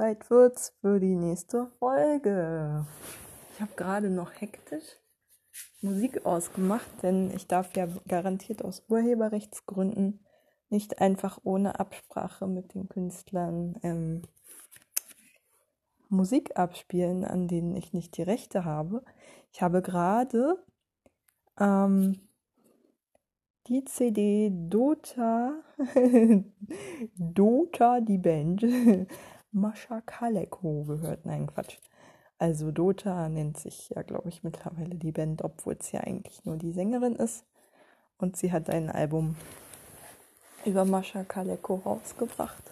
Zeit wird's für die nächste Folge. Ich habe gerade noch hektisch Musik ausgemacht, denn ich darf ja garantiert aus Urheberrechtsgründen nicht einfach ohne Absprache mit den Künstlern ähm, Musik abspielen, an denen ich nicht die Rechte habe. Ich habe gerade ähm, die CD Dota, Dota, die Band, Mascha Kaleko gehört. Nein, Quatsch. Also Dota nennt sich ja, glaube ich, mittlerweile die Band, obwohl es ja eigentlich nur die Sängerin ist. Und sie hat ein Album über Mascha Kaleko rausgebracht,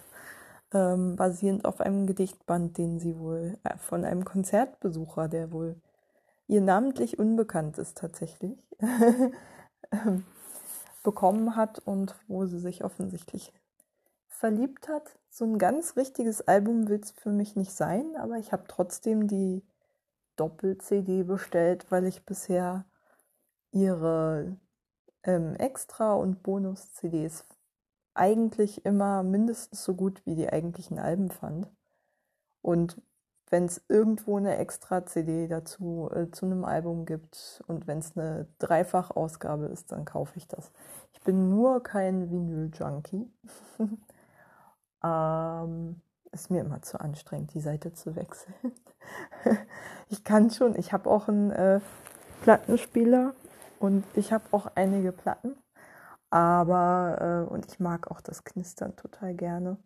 ähm, basierend auf einem Gedichtband, den sie wohl äh, von einem Konzertbesucher, der wohl ihr namentlich unbekannt ist tatsächlich, ähm, bekommen hat und wo sie sich offensichtlich verliebt hat. So ein ganz richtiges Album will es für mich nicht sein, aber ich habe trotzdem die Doppel-CD bestellt, weil ich bisher ihre ähm, Extra- und Bonus-CDs eigentlich immer mindestens so gut wie die eigentlichen Alben fand. Und wenn es irgendwo eine Extra-CD dazu äh, zu einem Album gibt und wenn es eine Dreifachausgabe ist, dann kaufe ich das. Ich bin nur kein Vinyl-Junkie. ähm, ist mir immer zu anstrengend, die Seite zu wechseln. ich kann schon, ich habe auch einen äh, Plattenspieler und ich habe auch einige Platten, aber äh, und ich mag auch das Knistern total gerne.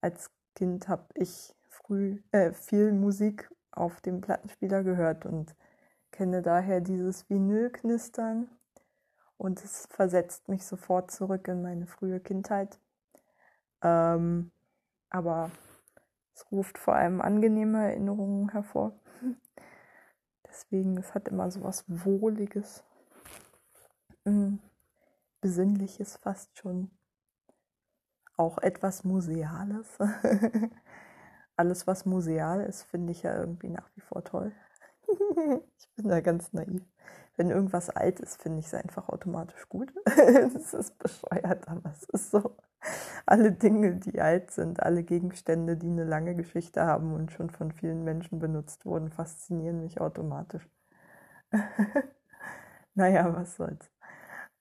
Als Kind habe ich früh äh, viel Musik auf dem Plattenspieler gehört und kenne daher dieses Vinylknistern und es versetzt mich sofort zurück in meine frühe Kindheit. Ähm, aber es ruft vor allem angenehme Erinnerungen hervor. Deswegen, es hat immer so was Wohliges, mm, Besinnliches fast schon. Auch etwas Museales. Alles, was museal ist, finde ich ja irgendwie nach wie vor toll. ich bin da ganz naiv. Wenn irgendwas alt ist, finde ich es einfach automatisch gut. Es ist bescheuert, aber es ist so. Alle Dinge, die alt sind, alle Gegenstände, die eine lange Geschichte haben und schon von vielen Menschen benutzt wurden, faszinieren mich automatisch. naja, was soll's.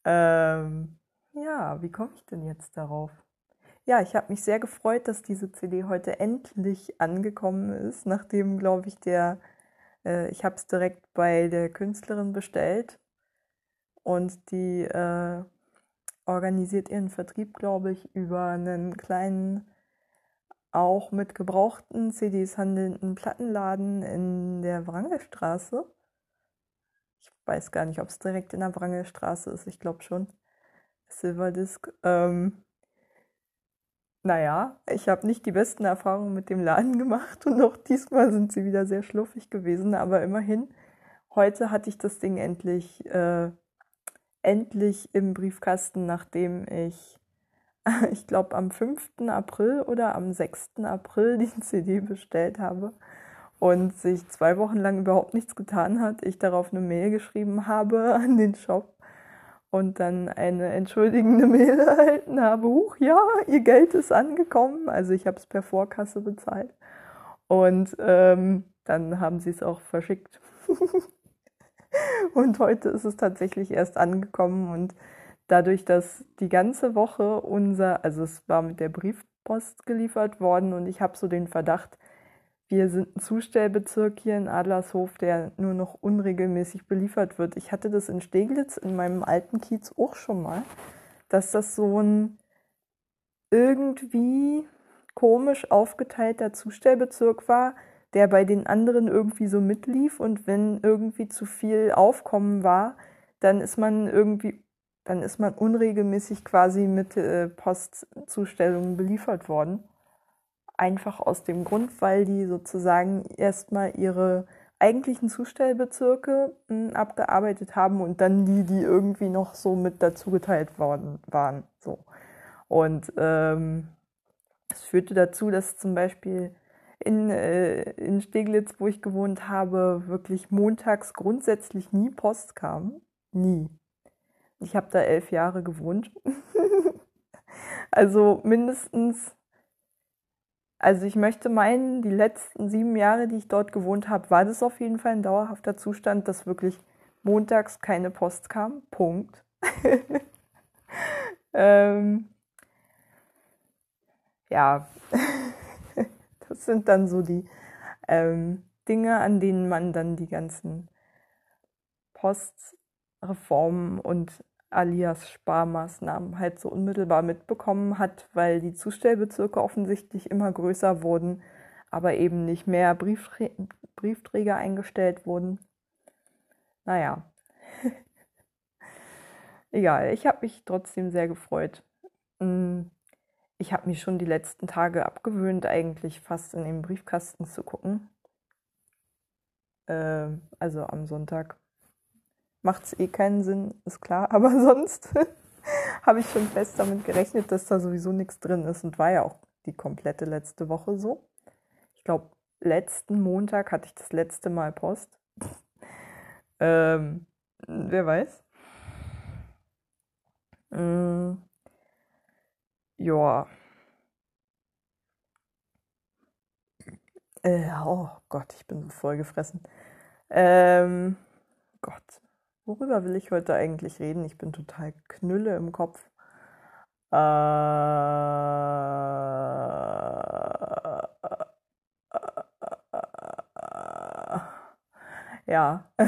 Ähm, ja, wie komme ich denn jetzt darauf? Ja, ich habe mich sehr gefreut, dass diese CD heute endlich angekommen ist, nachdem, glaube ich, der, äh, ich habe es direkt bei der Künstlerin bestellt und die äh, organisiert ihren Vertrieb, glaube ich, über einen kleinen, auch mit gebrauchten CDs handelnden Plattenladen in der Wrangelstraße. Ich weiß gar nicht, ob es direkt in der Wrangelstraße ist, ich glaube schon. Silverdisc. Ähm, naja, ich habe nicht die besten Erfahrungen mit dem Laden gemacht und auch diesmal sind sie wieder sehr schluffig gewesen, aber immerhin, heute hatte ich das Ding endlich, äh, endlich im Briefkasten, nachdem ich, ich glaube, am 5. April oder am 6. April die CD bestellt habe und sich zwei Wochen lang überhaupt nichts getan hat, ich darauf eine Mail geschrieben habe an den Shop und dann eine entschuldigende Mail erhalten habe, huch, ja, ihr Geld ist angekommen. Also ich habe es per Vorkasse bezahlt. Und ähm, dann haben sie es auch verschickt. und heute ist es tatsächlich erst angekommen und dadurch, dass die ganze Woche unser, also es war mit der Briefpost geliefert worden und ich habe so den Verdacht, wir sind ein Zustellbezirk hier in Adlershof, der nur noch unregelmäßig beliefert wird. Ich hatte das in Steglitz in meinem alten Kiez auch schon mal, dass das so ein irgendwie komisch aufgeteilter Zustellbezirk war, der bei den anderen irgendwie so mitlief und wenn irgendwie zu viel Aufkommen war, dann ist man irgendwie, dann ist man unregelmäßig quasi mit äh, Postzustellungen beliefert worden. Einfach aus dem Grund, weil die sozusagen erstmal ihre eigentlichen Zustellbezirke hm, abgearbeitet haben und dann die, die irgendwie noch so mit dazugeteilt worden waren. So. Und ähm, es führte dazu, dass zum Beispiel in, äh, in Steglitz, wo ich gewohnt habe, wirklich montags grundsätzlich nie Post kam. Nie. Ich habe da elf Jahre gewohnt. also mindestens also ich möchte meinen, die letzten sieben Jahre, die ich dort gewohnt habe, war das auf jeden Fall ein dauerhafter Zustand, dass wirklich montags keine Post kam. Punkt. ähm, ja, das sind dann so die ähm, Dinge, an denen man dann die ganzen Postreformen und alias Sparmaßnahmen halt so unmittelbar mitbekommen hat, weil die Zustellbezirke offensichtlich immer größer wurden, aber eben nicht mehr Brieftr Briefträger eingestellt wurden. Naja, egal, ich habe mich trotzdem sehr gefreut. Hm, ich habe mich schon die letzten Tage abgewöhnt, eigentlich fast in den Briefkasten zu gucken. Äh, also am Sonntag macht es eh keinen Sinn, ist klar. Aber sonst habe ich schon fest damit gerechnet, dass da sowieso nichts drin ist und war ja auch die komplette letzte Woche so. Ich glaube, letzten Montag hatte ich das letzte Mal Post. ähm, wer weiß. Mm, ja. Äh, oh Gott, ich bin so vollgefressen. Ähm, Gott. Worüber will ich heute eigentlich reden? Ich bin total knülle im Kopf. Äh, ja.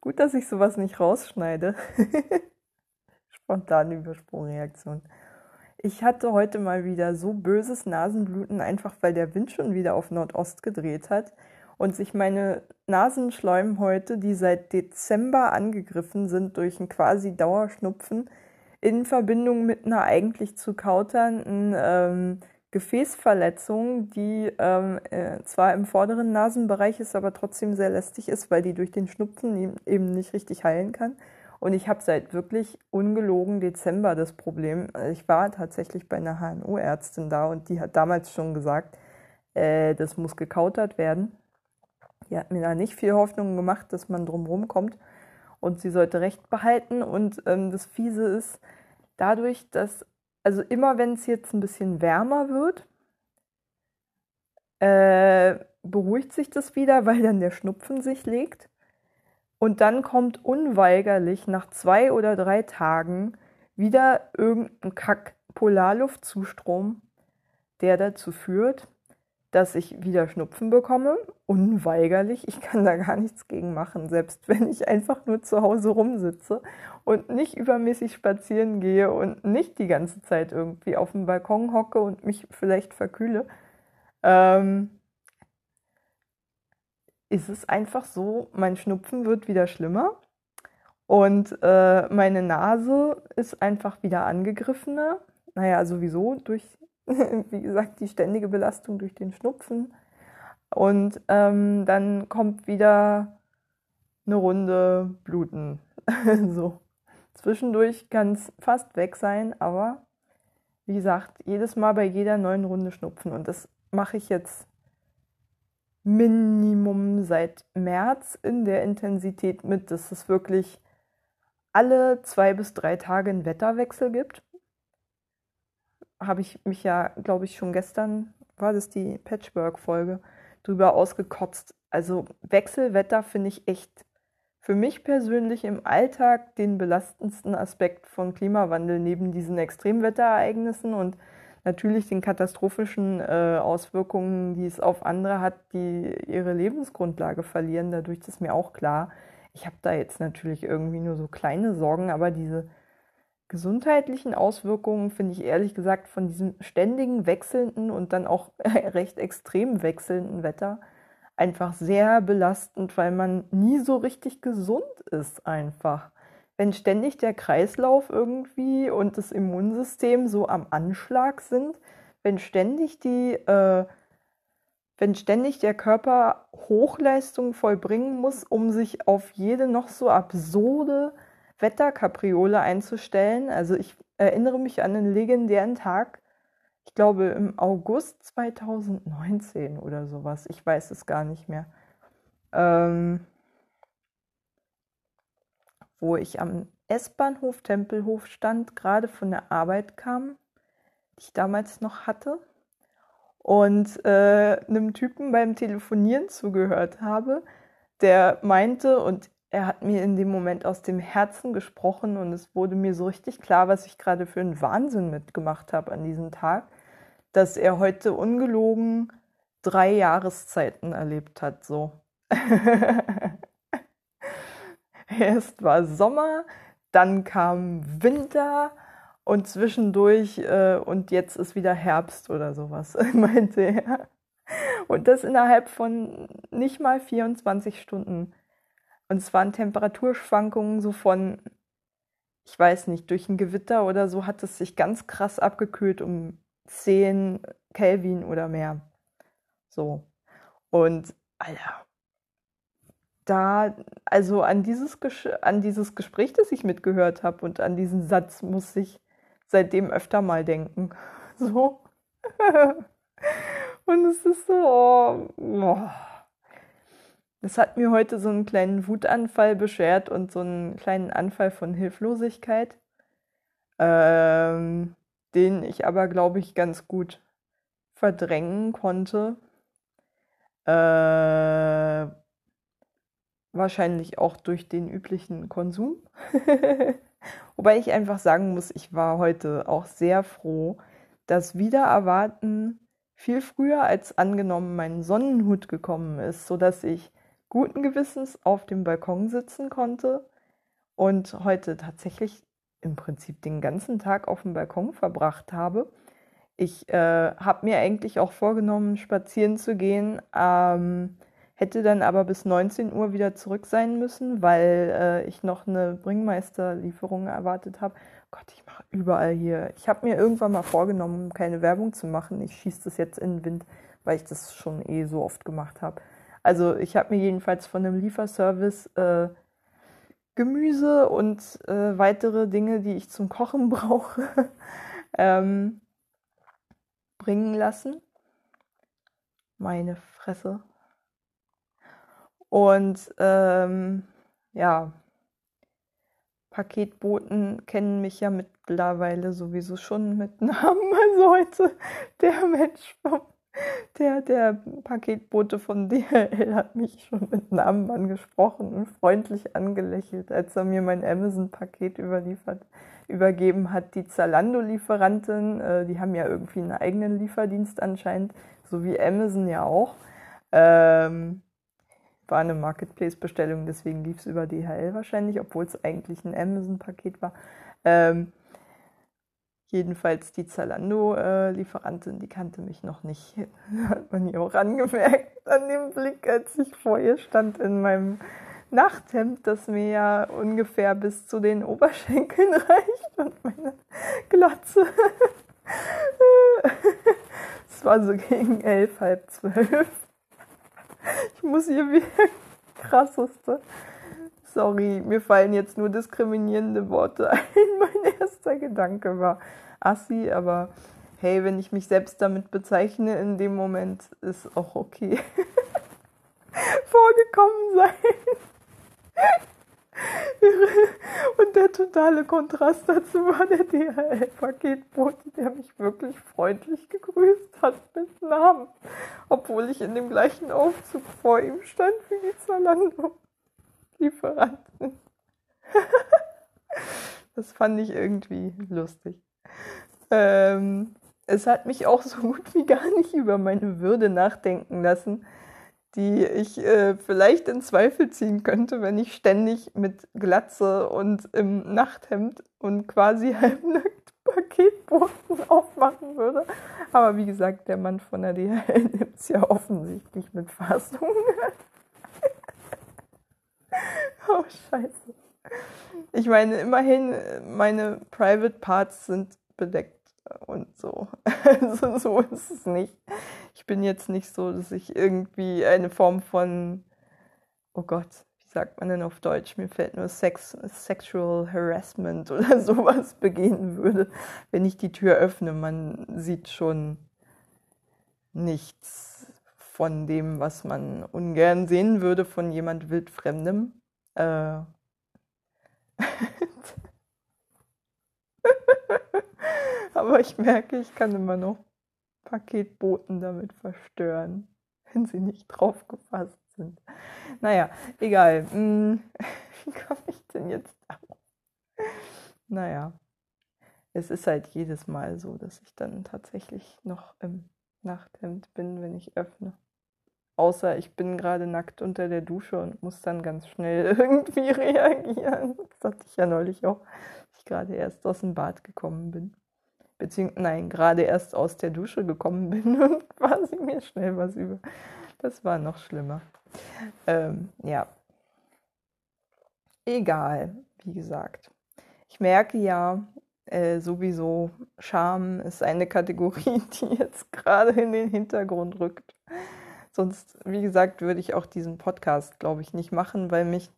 Gut, dass ich sowas nicht rausschneide. Spontane Übersprungreaktion. Ich hatte heute mal wieder so böses Nasenbluten, einfach weil der Wind schon wieder auf Nordost gedreht hat und sich meine Nasenschleimhäute, die seit Dezember angegriffen sind durch einen quasi Dauerschnupfen, in Verbindung mit einer eigentlich zu kauternden ähm, Gefäßverletzung, die ähm, äh, zwar im vorderen Nasenbereich ist, aber trotzdem sehr lästig ist, weil die durch den Schnupfen eben nicht richtig heilen kann. Und ich habe seit wirklich ungelogen Dezember das Problem. Ich war tatsächlich bei einer HNO-Ärztin da und die hat damals schon gesagt, äh, das muss gekautert werden. Die hat mir da nicht viel Hoffnung gemacht, dass man drumherum kommt. Und sie sollte Recht behalten. Und ähm, das Fiese ist, dadurch, dass, also immer wenn es jetzt ein bisschen wärmer wird, äh, beruhigt sich das wieder, weil dann der Schnupfen sich legt. Und dann kommt unweigerlich nach zwei oder drei Tagen wieder irgendein Kack-Polarluftzustrom, der dazu führt, dass ich wieder Schnupfen bekomme, unweigerlich. Ich kann da gar nichts gegen machen, selbst wenn ich einfach nur zu Hause rumsitze und nicht übermäßig spazieren gehe und nicht die ganze Zeit irgendwie auf dem Balkon hocke und mich vielleicht verkühle. Ähm, ist es einfach so, mein Schnupfen wird wieder schlimmer und äh, meine Nase ist einfach wieder angegriffener. Naja, sowieso durch wie gesagt, die ständige Belastung durch den Schnupfen. Und ähm, dann kommt wieder eine Runde Bluten. so. Zwischendurch kann es fast weg sein, aber wie gesagt, jedes Mal bei jeder neuen Runde Schnupfen. Und das mache ich jetzt Minimum seit März in der Intensität mit, dass es wirklich alle zwei bis drei Tage einen Wetterwechsel gibt habe ich mich ja, glaube ich, schon gestern, war das die Patchwork-Folge, drüber ausgekotzt. Also Wechselwetter finde ich echt für mich persönlich im Alltag den belastendsten Aspekt von Klimawandel neben diesen Extremwetterereignissen und natürlich den katastrophischen äh, Auswirkungen, die es auf andere hat, die ihre Lebensgrundlage verlieren. Dadurch ist mir auch klar, ich habe da jetzt natürlich irgendwie nur so kleine Sorgen, aber diese gesundheitlichen Auswirkungen finde ich ehrlich gesagt von diesem ständigen wechselnden und dann auch recht extrem wechselnden Wetter einfach sehr belastend, weil man nie so richtig gesund ist einfach. Wenn ständig der Kreislauf irgendwie und das Immunsystem so am Anschlag sind, wenn ständig die, äh, wenn ständig der Körper Hochleistung vollbringen muss, um sich auf jede noch so absurde Wetterkapriole einzustellen. Also ich erinnere mich an einen legendären Tag, ich glaube im August 2019 oder sowas. Ich weiß es gar nicht mehr. Ähm, wo ich am S-Bahnhof Tempelhof stand, gerade von der Arbeit kam. die ich damals noch hatte und äh, einem Typen beim Telefonieren zugehört habe, der meinte, und er hat mir in dem Moment aus dem Herzen gesprochen und es wurde mir so richtig klar, was ich gerade für einen Wahnsinn mitgemacht habe an diesem Tag, dass er heute ungelogen drei Jahreszeiten erlebt hat, so. Erst war Sommer, dann kam Winter und zwischendurch äh, und jetzt ist wieder Herbst oder sowas, meinte er. Und das innerhalb von nicht mal 24 Stunden. Und es waren Temperaturschwankungen so von, ich weiß nicht, durch ein Gewitter oder so hat es sich ganz krass abgekühlt um 10 Kelvin oder mehr. So. Und, Alter, da, also an dieses, an dieses Gespräch, das ich mitgehört habe und an diesen Satz muss ich seitdem öfter mal denken. So. und es ist so, oh, oh. Das hat mir heute so einen kleinen Wutanfall beschert und so einen kleinen Anfall von Hilflosigkeit, ähm, den ich aber, glaube ich, ganz gut verdrängen konnte. Äh, Wahrscheinlich auch durch den üblichen Konsum. Wobei ich einfach sagen muss, ich war heute auch sehr froh, dass wieder erwarten viel früher als angenommen mein Sonnenhut gekommen ist, sodass ich guten Gewissens auf dem Balkon sitzen konnte und heute tatsächlich im Prinzip den ganzen Tag auf dem Balkon verbracht habe. Ich äh, habe mir eigentlich auch vorgenommen, spazieren zu gehen. Ähm, hätte dann aber bis 19 Uhr wieder zurück sein müssen, weil äh, ich noch eine Bringmeisterlieferung erwartet habe. Gott, ich mache überall hier. Ich habe mir irgendwann mal vorgenommen, keine Werbung zu machen. Ich schieße das jetzt in den Wind, weil ich das schon eh so oft gemacht habe. Also ich habe mir jedenfalls von einem Lieferservice äh, Gemüse und äh, weitere Dinge, die ich zum Kochen brauche, ähm, bringen lassen. Meine Fresse. Und ähm, ja, Paketboten kennen mich ja mittlerweile sowieso schon mit Namen. Also heute der Mensch vom, der, der Paketbote von DHL hat mich schon mit Namen angesprochen und freundlich angelächelt, als er mir mein Amazon-Paket überliefert, übergeben hat. Die Zalando-Lieferantin, äh, die haben ja irgendwie einen eigenen Lieferdienst anscheinend, so wie Amazon ja auch. Ähm, war eine Marketplace-Bestellung, deswegen lief es über DHL wahrscheinlich, obwohl es eigentlich ein Amazon-Paket war. Ähm, jedenfalls die Zalando-Lieferantin, die kannte mich noch nicht. Hat man ihr auch angemerkt an dem Blick, als ich vor ihr stand in meinem Nachthemd, das mir ja ungefähr bis zu den Oberschenkeln reicht und meine Glatze. Es war so gegen elf, halb zwölf. Ich muss hier wieder krasseste. Sorry, mir fallen jetzt nur diskriminierende Worte ein. Mein erster Gedanke war Assi, aber hey, wenn ich mich selbst damit bezeichne in dem Moment, ist auch okay. Vorgekommen sein. Und der totale Kontrast dazu war der DHL-Paketbote, der mich wirklich freundlich gegrüßt hat mit Namen, obwohl ich in dem gleichen Aufzug vor ihm stand wie die Zalando-Lieferanten. das fand ich irgendwie lustig. Ähm, es hat mich auch so gut wie gar nicht über meine Würde nachdenken lassen die ich äh, vielleicht in Zweifel ziehen könnte, wenn ich ständig mit Glatze und im Nachthemd und quasi halbnackt Paketboten aufmachen würde. Aber wie gesagt, der Mann von der DHL nimmt es ja offensichtlich mit Fassung. oh, scheiße. Ich meine, immerhin, meine Private Parts sind bedeckt und so. Also so ist es nicht. Ich bin jetzt nicht so, dass ich irgendwie eine Form von, oh Gott, wie sagt man denn auf Deutsch? Mir fällt nur Sex, Sexual Harassment oder sowas begehen würde, wenn ich die Tür öffne. Man sieht schon nichts von dem, was man ungern sehen würde von jemand wildfremdem. Äh Aber ich merke, ich kann immer noch Paketboten damit verstören, wenn sie nicht drauf gefasst sind. Naja, egal. Hm, wie komme ich denn jetzt darauf? Naja, es ist halt jedes Mal so, dass ich dann tatsächlich noch im Nachthemd bin, wenn ich öffne. Außer ich bin gerade nackt unter der Dusche und muss dann ganz schnell irgendwie reagieren. Das hatte ich ja neulich auch, dass ich gerade erst aus dem Bad gekommen bin. Beziehungsweise, nein, gerade erst aus der Dusche gekommen bin und quasi mir schnell was über. Das war noch schlimmer. Ähm, ja. Egal, wie gesagt. Ich merke ja, äh, sowieso, Scham ist eine Kategorie, die jetzt gerade in den Hintergrund rückt. Sonst, wie gesagt, würde ich auch diesen Podcast, glaube ich, nicht machen, weil mich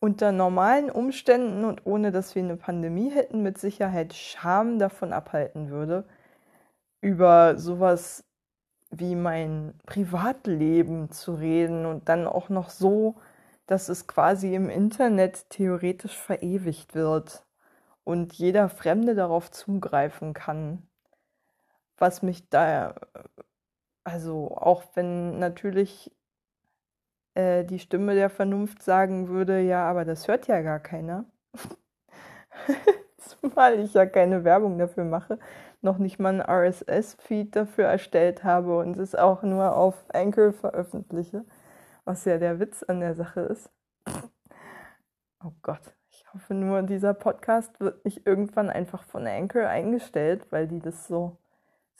unter normalen Umständen und ohne dass wir eine Pandemie hätten, mit Sicherheit Scham davon abhalten würde, über sowas wie mein Privatleben zu reden und dann auch noch so, dass es quasi im Internet theoretisch verewigt wird und jeder Fremde darauf zugreifen kann. Was mich da, also auch wenn natürlich äh, die Stimme der Vernunft sagen würde, ja, aber das hört ja gar keiner. Zumal ich ja keine Werbung dafür mache, noch nicht mal ein RSS-Feed dafür erstellt habe und es auch nur auf Anchor veröffentliche, was ja der Witz an der Sache ist. Oh Gott, ich hoffe nur, dieser Podcast wird nicht irgendwann einfach von Anchor eingestellt, weil die das so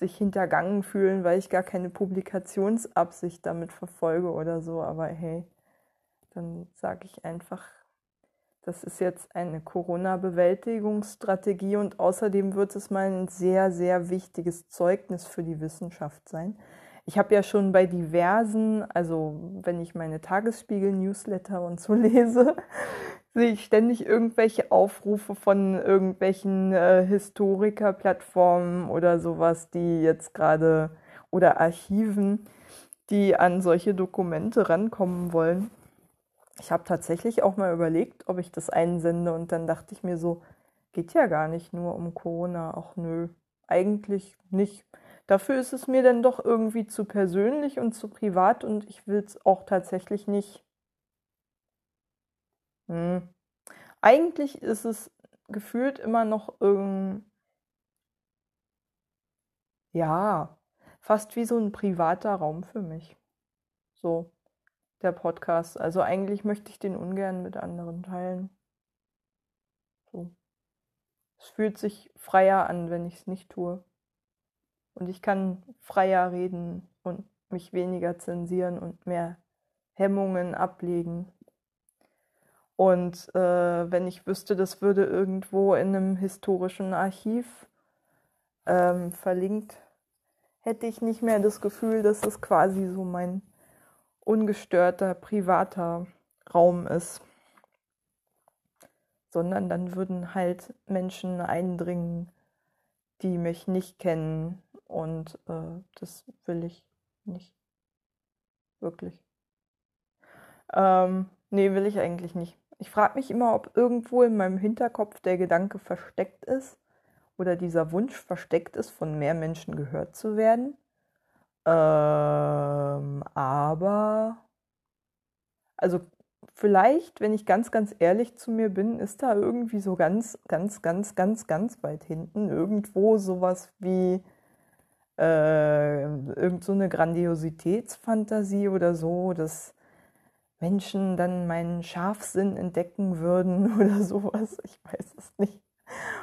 sich hintergangen fühlen, weil ich gar keine Publikationsabsicht damit verfolge oder so. Aber hey, dann sage ich einfach, das ist jetzt eine Corona-Bewältigungsstrategie und außerdem wird es mal ein sehr, sehr wichtiges Zeugnis für die Wissenschaft sein. Ich habe ja schon bei diversen, also wenn ich meine Tagesspiegel-Newsletter und so lese, sehe ich ständig irgendwelche Aufrufe von irgendwelchen äh, Historiker-Plattformen oder sowas, die jetzt gerade oder Archiven, die an solche Dokumente rankommen wollen ich habe tatsächlich auch mal überlegt, ob ich das einsende und dann dachte ich mir so, geht ja gar nicht nur um Corona. Ach nö, eigentlich nicht. Dafür ist es mir dann doch irgendwie zu persönlich und zu privat und ich will es auch tatsächlich nicht. Hm. Eigentlich ist es gefühlt immer noch irgendwie. Ja, fast wie so ein privater Raum für mich. So der Podcast. Also eigentlich möchte ich den ungern mit anderen teilen. So. Es fühlt sich freier an, wenn ich es nicht tue. Und ich kann freier reden und mich weniger zensieren und mehr Hemmungen ablegen. Und äh, wenn ich wüsste, das würde irgendwo in einem historischen Archiv ähm, verlinkt, hätte ich nicht mehr das Gefühl, dass es quasi so mein ungestörter privater Raum ist, sondern dann würden halt Menschen eindringen, die mich nicht kennen und äh, das will ich nicht wirklich. Ähm, nee, will ich eigentlich nicht. Ich frage mich immer, ob irgendwo in meinem Hinterkopf der Gedanke versteckt ist oder dieser Wunsch versteckt ist, von mehr Menschen gehört zu werden. Ähm, aber, also vielleicht, wenn ich ganz, ganz ehrlich zu mir bin, ist da irgendwie so ganz, ganz, ganz, ganz, ganz weit hinten irgendwo sowas wie äh, irgend so eine Grandiositätsfantasie oder so, dass Menschen dann meinen Scharfsinn entdecken würden oder sowas. Ich weiß es nicht.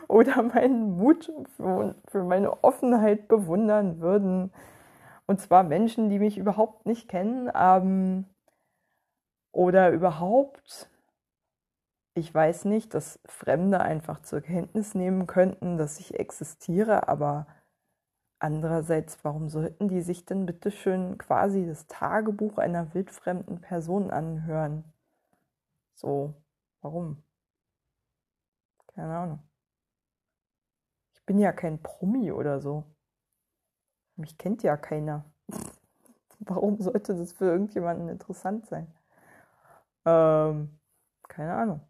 Oder meinen Mut für, für meine Offenheit bewundern würden. Und zwar Menschen, die mich überhaupt nicht kennen ähm, oder überhaupt, ich weiß nicht, dass Fremde einfach zur Kenntnis nehmen könnten, dass ich existiere, aber andererseits, warum sollten die sich denn bitte schön quasi das Tagebuch einer wildfremden Person anhören? So, warum? Keine Ahnung. Ich bin ja kein Promi oder so. Mich kennt ja keiner. Warum sollte das für irgendjemanden interessant sein? Ähm, keine Ahnung.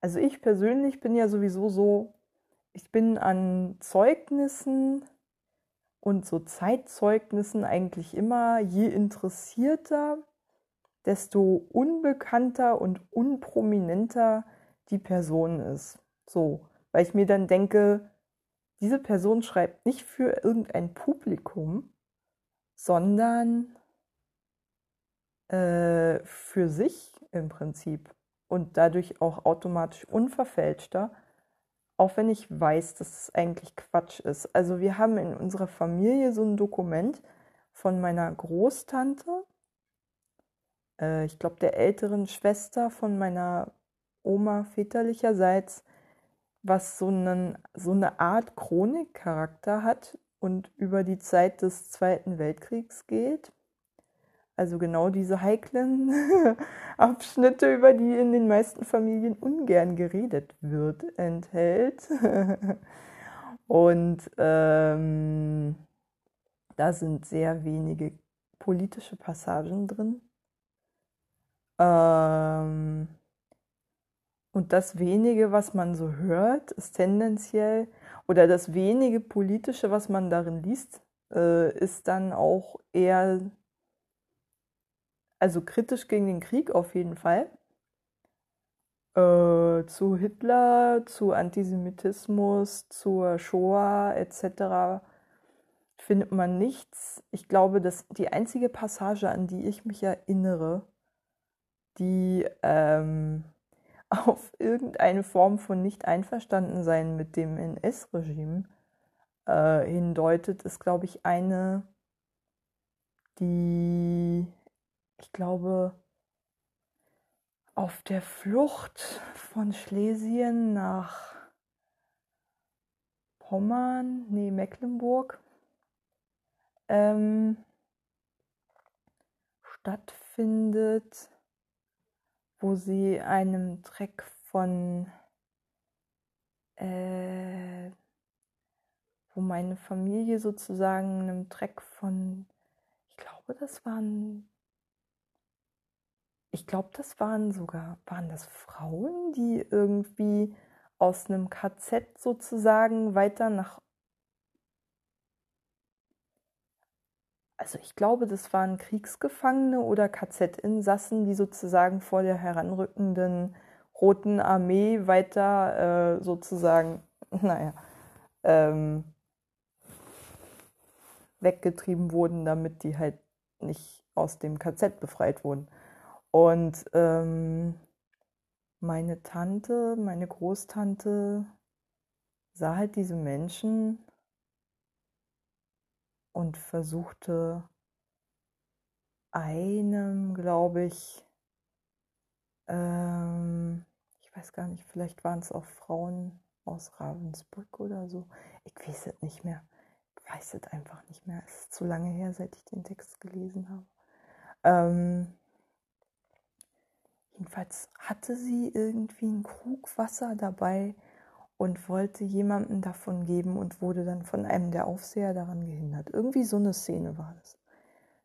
Also ich persönlich bin ja sowieso so, ich bin an Zeugnissen und so Zeitzeugnissen eigentlich immer, je interessierter, desto unbekannter und unprominenter die Person ist. So, weil ich mir dann denke, diese Person schreibt nicht für irgendein Publikum, sondern äh, für sich im Prinzip und dadurch auch automatisch unverfälschter, auch wenn ich weiß, dass es eigentlich Quatsch ist. Also wir haben in unserer Familie so ein Dokument von meiner Großtante, äh, ich glaube der älteren Schwester von meiner Oma väterlicherseits, was so, einen, so eine Art Chronikcharakter hat und über die Zeit des Zweiten Weltkriegs geht. Also genau diese heiklen Abschnitte, über die in den meisten Familien ungern geredet wird, enthält. und ähm, da sind sehr wenige politische Passagen drin. Ähm, und das wenige, was man so hört, ist tendenziell, oder das wenige politische, was man darin liest, äh, ist dann auch eher, also kritisch gegen den Krieg auf jeden Fall. Äh, zu Hitler, zu Antisemitismus, zur Shoah etc. findet man nichts. Ich glaube, dass die einzige Passage, an die ich mich erinnere, die ähm, auf irgendeine Form von Nicht-Einverstandensein mit dem NS-Regime äh, hindeutet, ist, glaube ich, eine, die, ich glaube, auf der Flucht von Schlesien nach Pommern, nee, Mecklenburg, ähm, stattfindet wo sie einem Track von, äh, wo meine Familie sozusagen einem Track von, ich glaube, das waren, ich glaube, das waren sogar, waren das Frauen, die irgendwie aus einem KZ sozusagen weiter nach also ich glaube, das waren Kriegsgefangene oder KZ-Insassen, die sozusagen vor der heranrückenden Roten Armee weiter äh, sozusagen, naja, ähm, weggetrieben wurden, damit die halt nicht aus dem KZ befreit wurden. Und ähm, meine Tante, meine Großtante sah halt diese Menschen und versuchte einem, glaube ich, ähm, ich weiß gar nicht, vielleicht waren es auch Frauen aus Ravensbrück oder so. Ich weiß es nicht mehr. Ich weiß es einfach nicht mehr. Es ist zu lange her, seit ich den Text gelesen habe. Ähm, jedenfalls hatte sie irgendwie einen Krug Wasser dabei und wollte jemandem davon geben und wurde dann von einem der Aufseher daran gehindert. Irgendwie so eine Szene war das.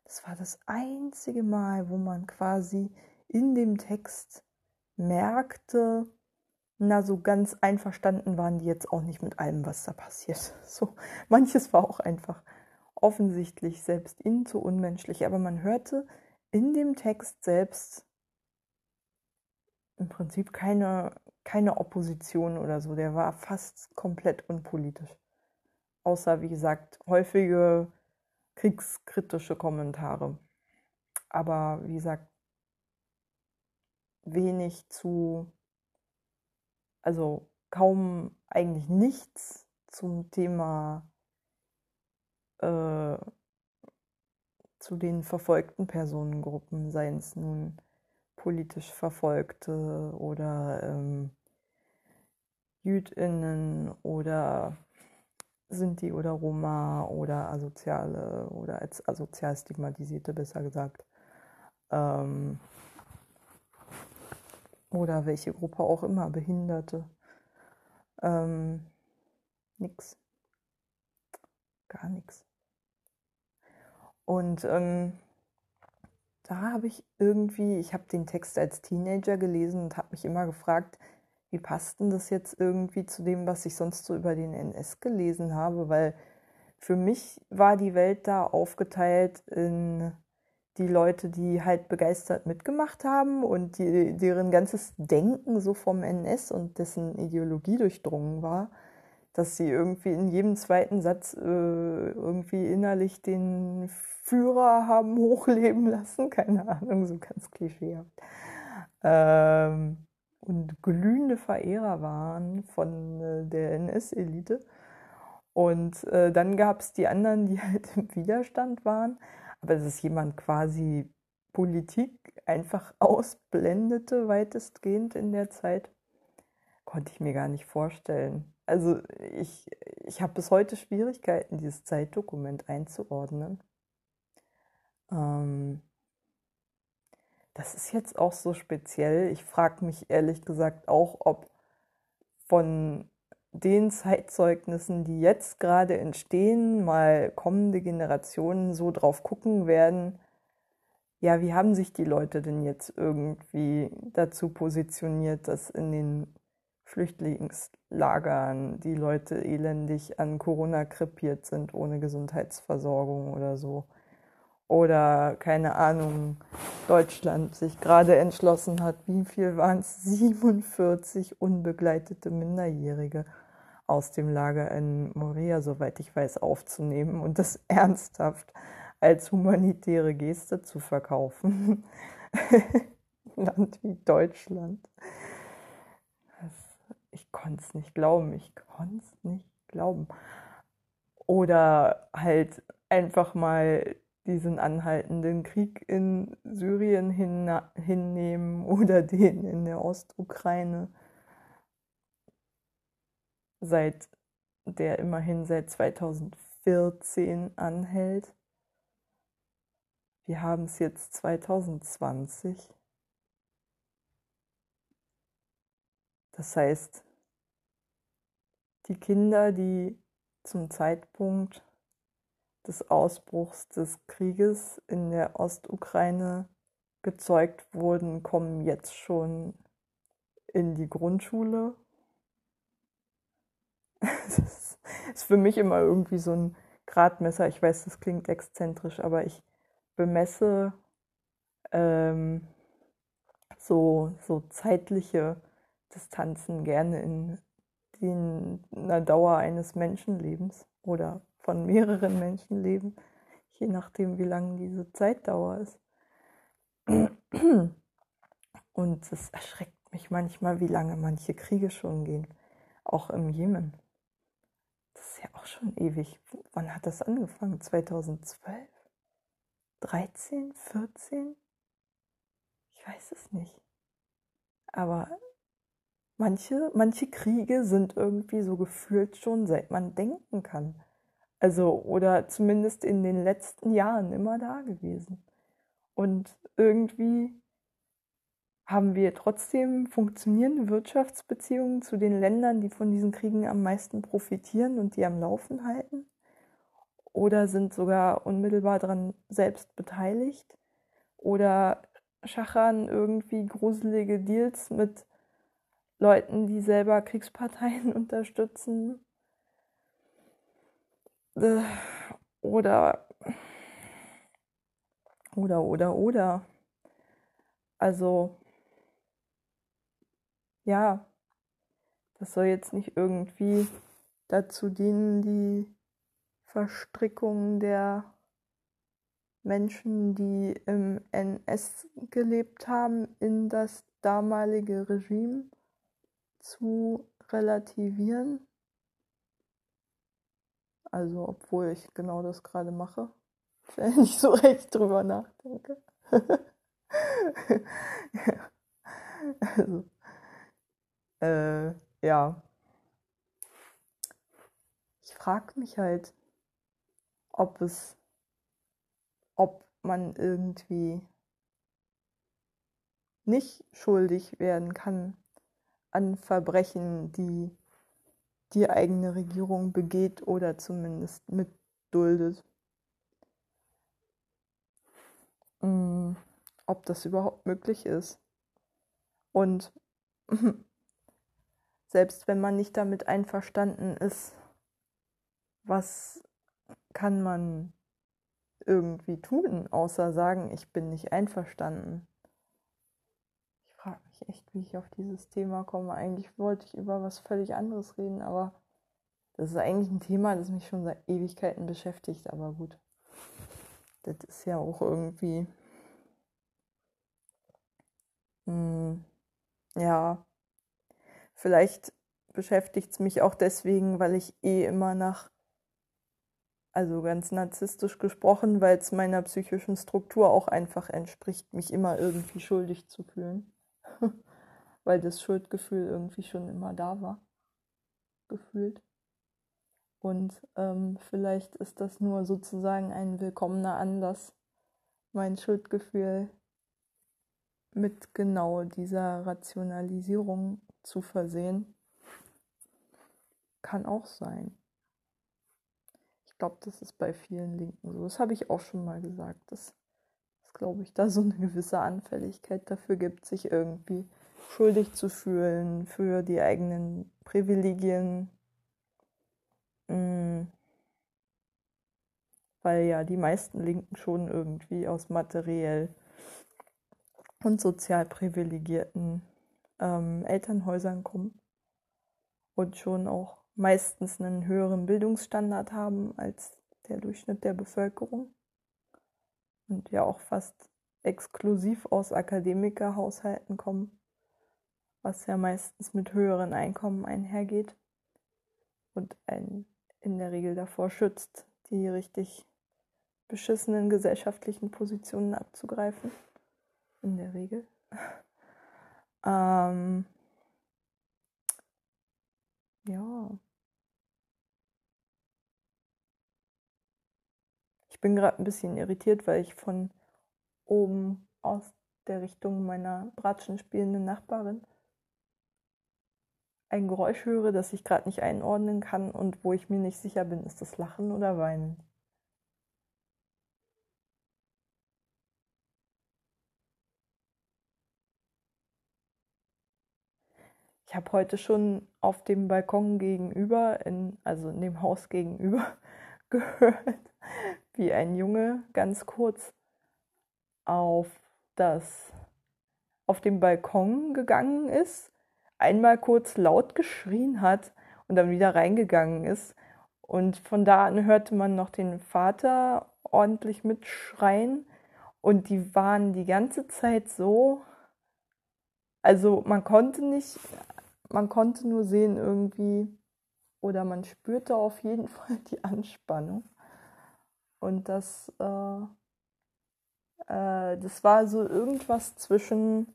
Das war das einzige Mal, wo man quasi in dem Text merkte, na, so ganz einverstanden waren die jetzt auch nicht mit allem, was da passiert. So, manches war auch einfach offensichtlich selbst ihnen zu unmenschlich, aber man hörte in dem Text selbst im Prinzip keine, keine Opposition oder so. Der war fast komplett unpolitisch. Außer, wie gesagt, häufige kriegskritische Kommentare. Aber wie gesagt, wenig zu, also kaum eigentlich nichts zum Thema äh, zu den verfolgten Personengruppen, seien es nun politisch Verfolgte oder ähm, JüdInnen oder Sinti oder Roma oder Asoziale oder als asozial stigmatisierte, besser gesagt. Ähm, oder welche Gruppe auch immer, Behinderte. Ähm, nix. Gar nichts. Und ähm, da habe ich irgendwie, ich habe den Text als Teenager gelesen und habe mich immer gefragt, wie passt denn das jetzt irgendwie zu dem, was ich sonst so über den NS gelesen habe? Weil für mich war die Welt da aufgeteilt in die Leute, die halt begeistert mitgemacht haben und die, deren ganzes Denken so vom NS und dessen Ideologie durchdrungen war, dass sie irgendwie in jedem zweiten Satz äh, irgendwie innerlich den Führer haben hochleben lassen, keine Ahnung, so ganz klischeehaft. Ähm, und glühende Verehrer waren von äh, der NS-Elite. Und äh, dann gab es die anderen, die halt im Widerstand waren. Aber dass jemand quasi Politik einfach ausblendete, weitestgehend in der Zeit, konnte ich mir gar nicht vorstellen. Also ich, ich habe bis heute Schwierigkeiten, dieses Zeitdokument einzuordnen. Ähm, das ist jetzt auch so speziell. Ich frage mich ehrlich gesagt auch, ob von den Zeitzeugnissen, die jetzt gerade entstehen, mal kommende Generationen so drauf gucken werden, ja, wie haben sich die Leute denn jetzt irgendwie dazu positioniert, dass in den Flüchtlingslagern die Leute elendig an Corona krepiert sind ohne Gesundheitsversorgung oder so? oder keine Ahnung, Deutschland sich gerade entschlossen hat, wie viel waren es? 47 unbegleitete Minderjährige aus dem Lager in Moria, soweit ich weiß, aufzunehmen und das ernsthaft als humanitäre Geste zu verkaufen. Land wie Deutschland. Ich konnte es nicht glauben, ich konnte es nicht glauben. Oder halt einfach mal diesen anhaltenden Krieg in Syrien hin, hinnehmen oder den in der Ostukraine, seit der immerhin seit 2014 anhält. Wir haben es jetzt 2020. Das heißt, die Kinder, die zum Zeitpunkt des Ausbruchs des Krieges in der Ostukraine gezeugt wurden, kommen jetzt schon in die Grundschule. Das ist für mich immer irgendwie so ein Gradmesser. Ich weiß, das klingt exzentrisch, aber ich bemesse ähm, so, so zeitliche Distanzen gerne in, in einer Dauer eines Menschenlebens oder von mehreren Menschen leben, je nachdem, wie lang diese Zeitdauer ist. Und es erschreckt mich manchmal, wie lange manche Kriege schon gehen, auch im Jemen. Das ist ja auch schon ewig. Wann hat das angefangen? 2012? 13? 14? Ich weiß es nicht. Aber manche, manche Kriege sind irgendwie so gefühlt schon, seit man denken kann. Also, oder zumindest in den letzten Jahren immer da gewesen. Und irgendwie haben wir trotzdem funktionierende Wirtschaftsbeziehungen zu den Ländern, die von diesen Kriegen am meisten profitieren und die am Laufen halten? Oder sind sogar unmittelbar daran selbst beteiligt? Oder schachern irgendwie gruselige Deals mit Leuten, die selber Kriegsparteien unterstützen? Äh, oder, oder, oder, oder. Also, ja, das soll jetzt nicht irgendwie dazu dienen, die Verstrickung der Menschen, die im NS gelebt haben, in das damalige Regime zu relativieren. Also, obwohl ich genau das gerade mache, wenn ich so recht drüber nachdenke. also, äh, ja. Ich frage mich halt, ob es, ob man irgendwie nicht schuldig werden kann an Verbrechen, die die eigene Regierung begeht oder zumindest mitduldet. Mm, ob das überhaupt möglich ist. Und selbst wenn man nicht damit einverstanden ist, was kann man irgendwie tun, außer sagen, ich bin nicht einverstanden? Ich echt, wie ich auf dieses Thema komme. Eigentlich wollte ich über was völlig anderes reden, aber das ist eigentlich ein Thema, das mich schon seit Ewigkeiten beschäftigt, aber gut. Das ist ja auch irgendwie. Mh, hm, ja, vielleicht beschäftigt es mich auch deswegen, weil ich eh immer nach, also ganz narzisstisch gesprochen, weil es meiner psychischen Struktur auch einfach entspricht, mich immer irgendwie schuldig zu fühlen. weil das Schuldgefühl irgendwie schon immer da war. Gefühlt. Und ähm, vielleicht ist das nur sozusagen ein willkommener Anlass, mein Schuldgefühl mit genau dieser Rationalisierung zu versehen. Kann auch sein. Ich glaube, das ist bei vielen Linken so. Das habe ich auch schon mal gesagt, dass es, glaube ich, da so eine gewisse Anfälligkeit dafür gibt, sich irgendwie schuldig zu fühlen für die eigenen Privilegien Mm. Weil ja die meisten Linken schon irgendwie aus materiell und sozial privilegierten ähm, Elternhäusern kommen und schon auch meistens einen höheren Bildungsstandard haben als der Durchschnitt der Bevölkerung und ja auch fast exklusiv aus Akademikerhaushalten kommen, was ja meistens mit höheren Einkommen einhergeht und ein in der Regel davor schützt, die richtig beschissenen gesellschaftlichen Positionen abzugreifen. In der Regel. ähm, ja. Ich bin gerade ein bisschen irritiert, weil ich von oben aus der Richtung meiner Bratschen spielenden Nachbarin ein Geräusch höre, das ich gerade nicht einordnen kann und wo ich mir nicht sicher bin, ist das Lachen oder Weinen. Ich habe heute schon auf dem Balkon gegenüber, in, also in dem Haus gegenüber, gehört, wie ein Junge ganz kurz auf das auf den Balkon gegangen ist einmal kurz laut geschrien hat und dann wieder reingegangen ist. Und von da an hörte man noch den Vater ordentlich mitschreien. Und die waren die ganze Zeit so. Also man konnte nicht, man konnte nur sehen irgendwie, oder man spürte auf jeden Fall die Anspannung. Und das, äh, äh, das war so irgendwas zwischen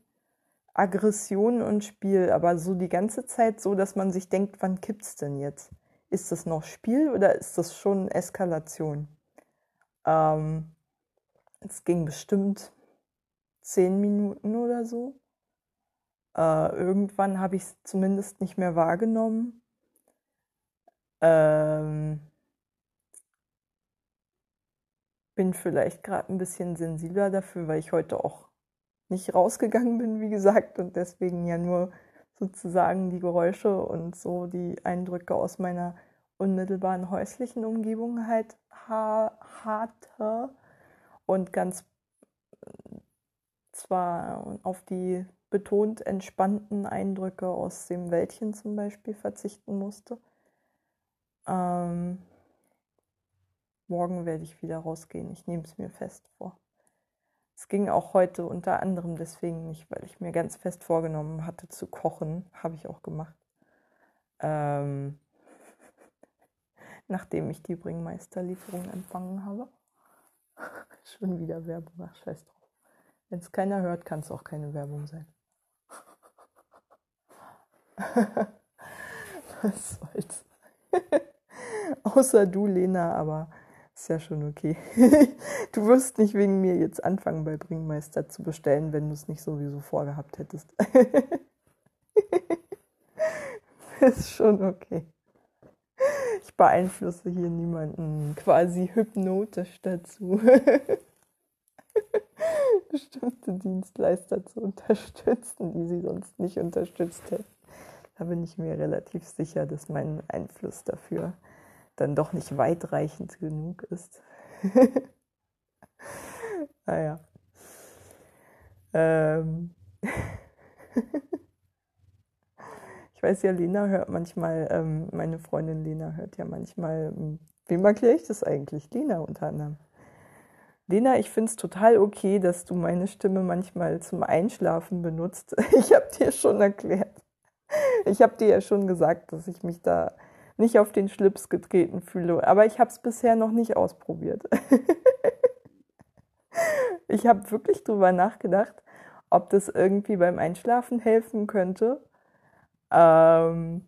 Aggression und Spiel, aber so die ganze Zeit so, dass man sich denkt, wann kippt's denn jetzt? Ist das noch Spiel oder ist das schon Eskalation? Ähm, es ging bestimmt zehn Minuten oder so. Äh, irgendwann habe ich es zumindest nicht mehr wahrgenommen. Ähm, bin vielleicht gerade ein bisschen sensibler dafür, weil ich heute auch nicht rausgegangen bin, wie gesagt, und deswegen ja nur sozusagen die Geräusche und so die Eindrücke aus meiner unmittelbaren häuslichen Umgebung halt ha hatte und ganz zwar auf die betont entspannten Eindrücke aus dem Wäldchen zum Beispiel verzichten musste. Ähm, morgen werde ich wieder rausgehen. Ich nehme es mir fest vor. Es ging auch heute unter anderem deswegen nicht, weil ich mir ganz fest vorgenommen hatte zu kochen. Habe ich auch gemacht. Ähm, nachdem ich die Bringmeisterlieferung empfangen habe. Schon wieder Werbung, ach scheiß drauf. Wenn es keiner hört, kann es auch keine Werbung sein. Was soll's. Außer du, Lena, aber ist ja schon okay. du wirst nicht wegen mir jetzt anfangen, bei Bringmeister zu bestellen, wenn du es nicht sowieso vorgehabt hättest. ist schon okay. Ich beeinflusse hier niemanden quasi hypnotisch dazu, bestimmte Dienstleister zu unterstützen, die sie sonst nicht unterstützt hätten. Da bin ich mir relativ sicher, dass mein Einfluss dafür dann doch nicht weitreichend genug ist. naja. Ähm. ich weiß ja, Lena hört manchmal, ähm, meine Freundin Lena hört ja manchmal, ähm, wem erkläre ich das eigentlich? Lena unter anderem. Lena, ich finde es total okay, dass du meine Stimme manchmal zum Einschlafen benutzt. Ich habe dir schon erklärt. Ich habe dir ja schon gesagt, dass ich mich da nicht auf den Schlips getreten fühle. Aber ich habe es bisher noch nicht ausprobiert. ich habe wirklich drüber nachgedacht, ob das irgendwie beim Einschlafen helfen könnte, ähm,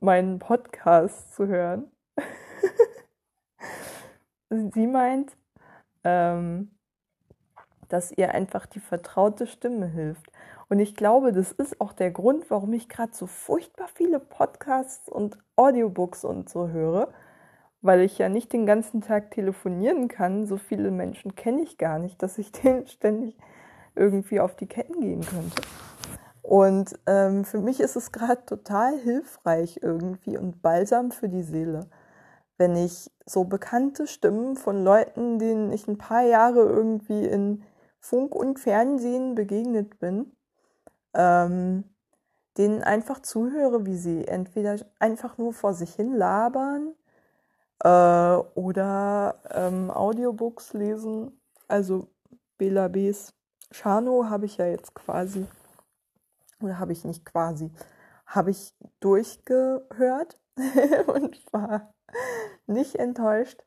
meinen Podcast zu hören. Sie meint, ähm, dass ihr einfach die vertraute Stimme hilft. Und ich glaube, das ist auch der Grund, warum ich gerade so furchtbar viele Podcasts und Audiobooks und so höre, weil ich ja nicht den ganzen Tag telefonieren kann. So viele Menschen kenne ich gar nicht, dass ich denen ständig irgendwie auf die Ketten gehen könnte. Und ähm, für mich ist es gerade total hilfreich irgendwie und balsam für die Seele, wenn ich so bekannte Stimmen von Leuten, denen ich ein paar Jahre irgendwie in Funk und Fernsehen begegnet bin, ähm, denen einfach zuhöre, wie sie entweder einfach nur vor sich hin labern äh, oder ähm, Audiobooks lesen. Also Bela B's Shano habe ich ja jetzt quasi, oder habe ich nicht quasi, habe ich durchgehört und war nicht enttäuscht.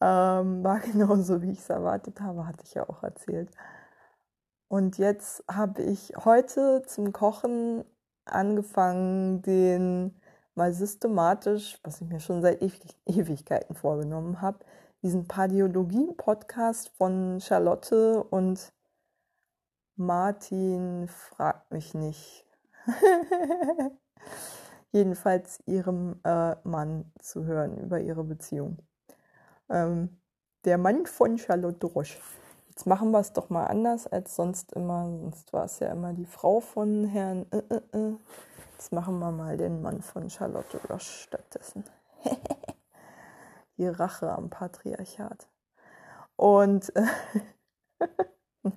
Ähm, war genauso, wie ich es erwartet habe, hatte ich ja auch erzählt. Und jetzt habe ich heute zum Kochen angefangen, den mal systematisch, was ich mir schon seit Ewigkeiten vorgenommen habe, diesen Pardiologie-Podcast von Charlotte und Martin fragt mich nicht. Jedenfalls ihrem äh, Mann zu hören über ihre Beziehung. Ähm, der Mann von Charlotte Roche. Jetzt machen wir es doch mal anders als sonst immer. Sonst war es ja immer die Frau von Herrn. Äh, äh, äh. Jetzt machen wir mal den Mann von Charlotte Roche stattdessen. die Rache am Patriarchat. Und äh,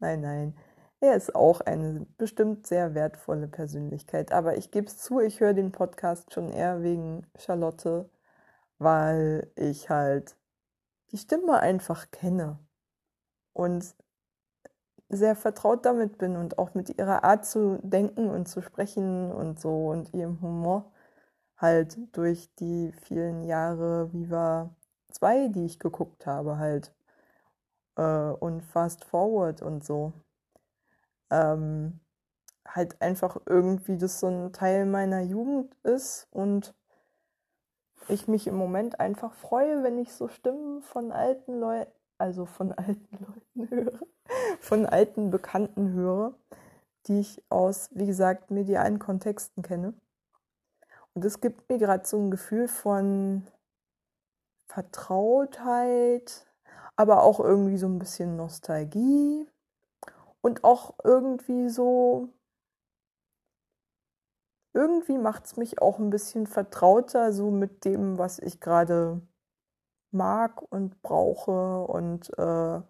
Nein, nein. Er ist auch eine bestimmt sehr wertvolle Persönlichkeit. Aber ich gebe es zu, ich höre den Podcast schon eher wegen Charlotte, weil ich halt die Stimme einfach kenne und sehr vertraut damit bin und auch mit ihrer Art zu denken und zu sprechen und so und ihrem Humor halt durch die vielen Jahre Viva 2, die ich geguckt habe, halt äh, und Fast Forward und so. Ähm, halt einfach irgendwie das so ein Teil meiner Jugend ist und ich mich im Moment einfach freue, wenn ich so Stimmen von alten Leuten, also von alten Leuten höre, von alten Bekannten höre, die ich aus, wie gesagt, medialen Kontexten kenne. Und es gibt mir gerade so ein Gefühl von Vertrautheit, aber auch irgendwie so ein bisschen Nostalgie und auch irgendwie so, irgendwie macht es mich auch ein bisschen vertrauter so mit dem, was ich gerade mag und brauche und äh,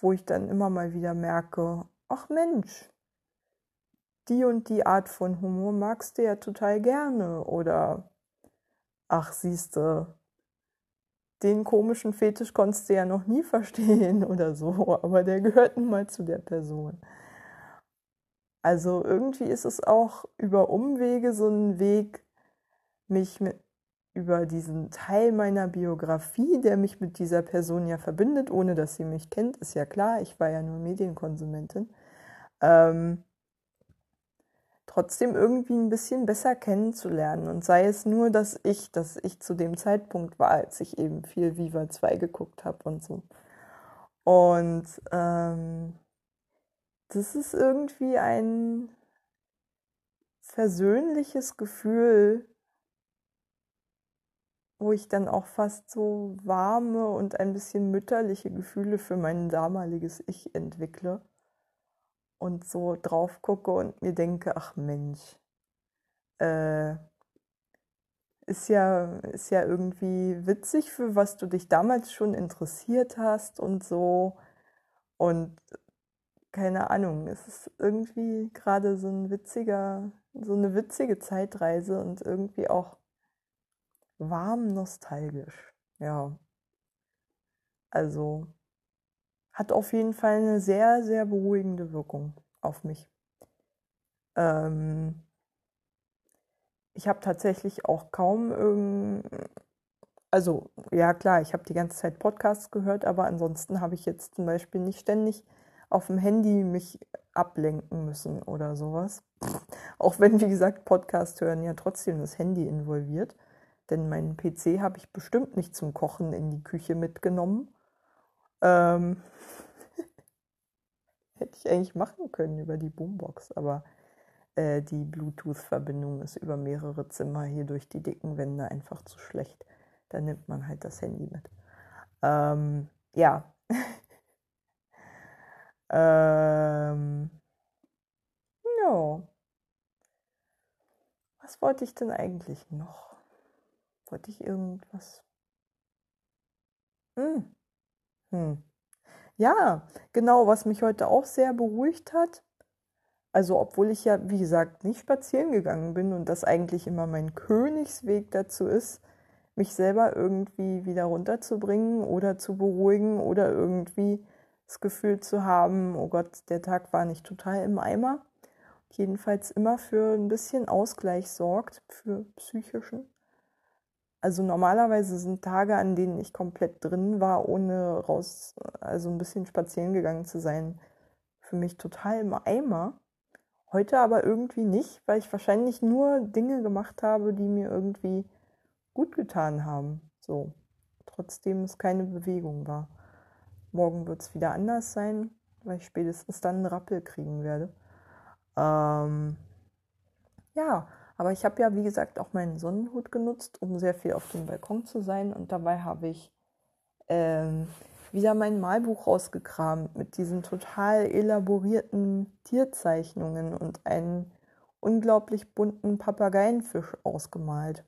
wo ich dann immer mal wieder merke, ach Mensch, die und die Art von Humor magst du ja total gerne oder ach siehste, den komischen Fetisch konntest du ja noch nie verstehen oder so, aber der gehört nun mal zu der Person. Also irgendwie ist es auch über Umwege so ein Weg, mich mit, über diesen Teil meiner Biografie, der mich mit dieser Person ja verbindet, ohne dass sie mich kennt, ist ja klar, ich war ja nur Medienkonsumentin, ähm, trotzdem irgendwie ein bisschen besser kennenzulernen. Und sei es nur, dass ich, dass ich zu dem Zeitpunkt war, als ich eben viel Viva 2 geguckt habe und so. Und ähm, das ist irgendwie ein versöhnliches Gefühl, wo ich dann auch fast so warme und ein bisschen mütterliche Gefühle für mein damaliges Ich entwickle. und so drauf gucke und mir denke, ach Mensch, äh, ist ja, ist ja irgendwie witzig, für was du dich damals schon interessiert hast und so. Und keine Ahnung, es ist irgendwie gerade so ein witziger, so eine witzige Zeitreise und irgendwie auch warm nostalgisch. Ja. Also hat auf jeden Fall eine sehr, sehr beruhigende Wirkung auf mich. Ähm, ich habe tatsächlich auch kaum irgend, also ja klar, ich habe die ganze Zeit Podcasts gehört, aber ansonsten habe ich jetzt zum Beispiel nicht ständig auf dem Handy mich ablenken müssen oder sowas. Auch wenn, wie gesagt, Podcast hören ja trotzdem das Handy involviert. Denn meinen PC habe ich bestimmt nicht zum Kochen in die Küche mitgenommen. Ähm Hätte ich eigentlich machen können über die Boombox, aber äh, die Bluetooth-Verbindung ist über mehrere Zimmer hier durch die dicken Wände einfach zu schlecht. Da nimmt man halt das Handy mit. Ähm, ja. ähm, ja. Was wollte ich denn eigentlich noch? Wollte ich irgendwas? Hm. Hm. Ja, genau, was mich heute auch sehr beruhigt hat. Also, obwohl ich ja, wie gesagt, nicht spazieren gegangen bin und das eigentlich immer mein Königsweg dazu ist, mich selber irgendwie wieder runterzubringen oder zu beruhigen oder irgendwie das Gefühl zu haben, oh Gott, der Tag war nicht total im Eimer. Jedenfalls immer für ein bisschen Ausgleich sorgt, für psychischen. Also normalerweise sind Tage, an denen ich komplett drin war, ohne raus, also ein bisschen spazieren gegangen zu sein, für mich total im Eimer. Heute aber irgendwie nicht, weil ich wahrscheinlich nur Dinge gemacht habe, die mir irgendwie gut getan haben. So. Trotzdem es keine Bewegung war. Morgen wird es wieder anders sein, weil ich spätestens dann einen Rappel kriegen werde. Ähm, ja, aber ich habe ja, wie gesagt, auch meinen Sonnenhut genutzt, um sehr viel auf dem Balkon zu sein. Und dabei habe ich ähm, wieder mein Malbuch rausgekramt mit diesen total elaborierten Tierzeichnungen und einen unglaublich bunten Papageienfisch ausgemalt.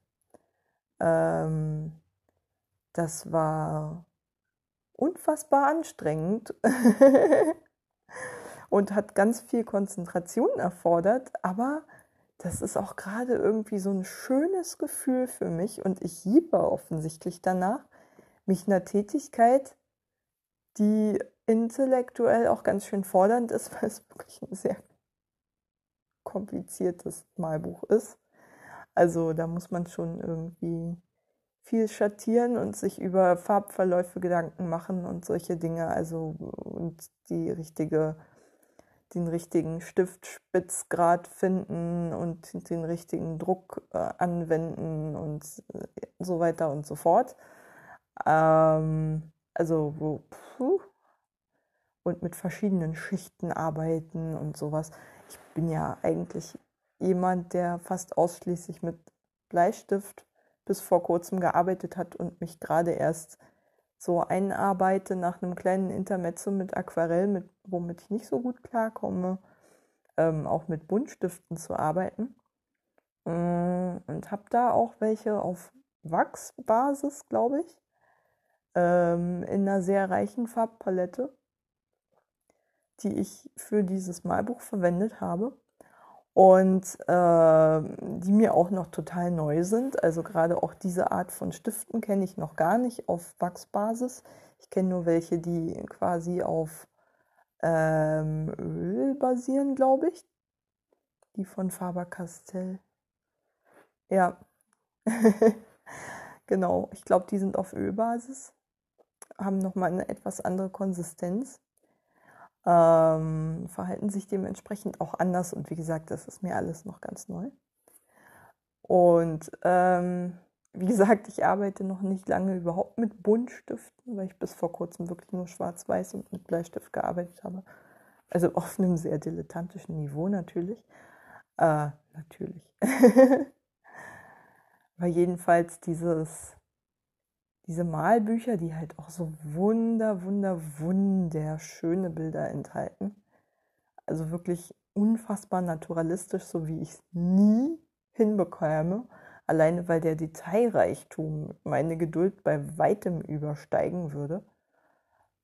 Ähm, das war unfassbar anstrengend und hat ganz viel Konzentration erfordert, aber das ist auch gerade irgendwie so ein schönes Gefühl für mich und ich liebe offensichtlich danach, mich einer Tätigkeit, die intellektuell auch ganz schön fordernd ist, weil es wirklich ein sehr kompliziertes Malbuch ist. Also da muss man schon irgendwie viel schattieren und sich über Farbverläufe Gedanken machen und solche Dinge, also und die richtige den richtigen Stiftspitzgrad finden und den richtigen Druck äh, anwenden und äh, so weiter und so fort. Ähm, also puh, und mit verschiedenen Schichten arbeiten und sowas. Ich bin ja eigentlich jemand, der fast ausschließlich mit Bleistift bis vor kurzem gearbeitet hat und mich gerade erst so einarbeite nach einem kleinen Intermezzo mit Aquarell, mit, womit ich nicht so gut klarkomme, ähm, auch mit Buntstiften zu arbeiten. Mm, und habe da auch welche auf Wachsbasis, glaube ich, ähm, in einer sehr reichen Farbpalette, die ich für dieses Malbuch verwendet habe und äh, die mir auch noch total neu sind. Also gerade auch diese Art von Stiften kenne ich noch gar nicht auf Wachsbasis. Ich kenne nur welche, die quasi auf ähm, Öl basieren, glaube ich. Die von Faber-Castell. Ja, genau. Ich glaube, die sind auf Ölbasis, haben nochmal eine etwas andere Konsistenz ähm, verhalten sich dementsprechend auch anders. Und wie gesagt, das ist mir alles noch ganz neu. Und ähm, wie gesagt, ich arbeite noch nicht lange überhaupt mit Buntstiften, weil ich bis vor kurzem wirklich nur schwarz-weiß und mit Bleistift gearbeitet habe. Also auf einem sehr dilettantischen Niveau natürlich. Äh, natürlich. weil jedenfalls dieses diese Malbücher, die halt auch so wunder, wunder, wunderschöne Bilder enthalten. also wirklich unfassbar naturalistisch, so wie ich es nie hinbekäme, alleine weil der Detailreichtum meine Geduld bei weitem übersteigen würde.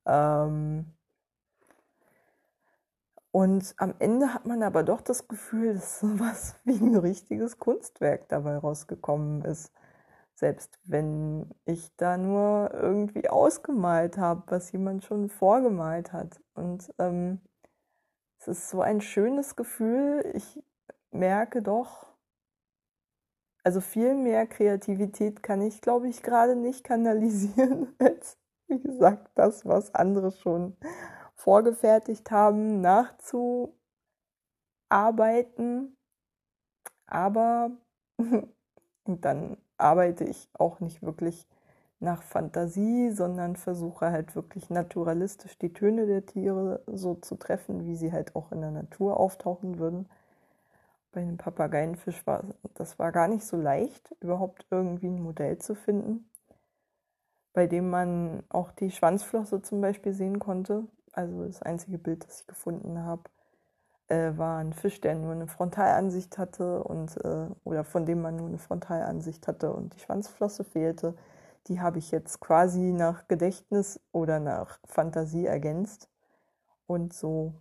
Ähm und am Ende hat man aber doch das Gefühl, dass sowas wie ein richtiges Kunstwerk dabei rausgekommen ist. Selbst wenn ich da nur irgendwie ausgemalt habe, was jemand schon vorgemalt hat. Und ähm, es ist so ein schönes Gefühl. Ich merke doch, also viel mehr Kreativität kann ich, glaube ich, gerade nicht kanalisieren, als, wie gesagt, das, was andere schon vorgefertigt haben, nachzuarbeiten. Aber dann arbeite ich auch nicht wirklich nach Fantasie, sondern versuche halt wirklich naturalistisch die Töne der Tiere so zu treffen, wie sie halt auch in der Natur auftauchen würden. Bei einem Papageienfisch war das war gar nicht so leicht, überhaupt irgendwie ein Modell zu finden, bei dem man auch die Schwanzflosse zum Beispiel sehen konnte. Also das einzige Bild, das ich gefunden habe, äh, war ein Fisch, der nur eine Frontalansicht hatte und äh, oder von dem man nur eine Frontalansicht hatte und die Schwanzflosse fehlte. Die habe ich jetzt quasi nach Gedächtnis oder nach Fantasie ergänzt und so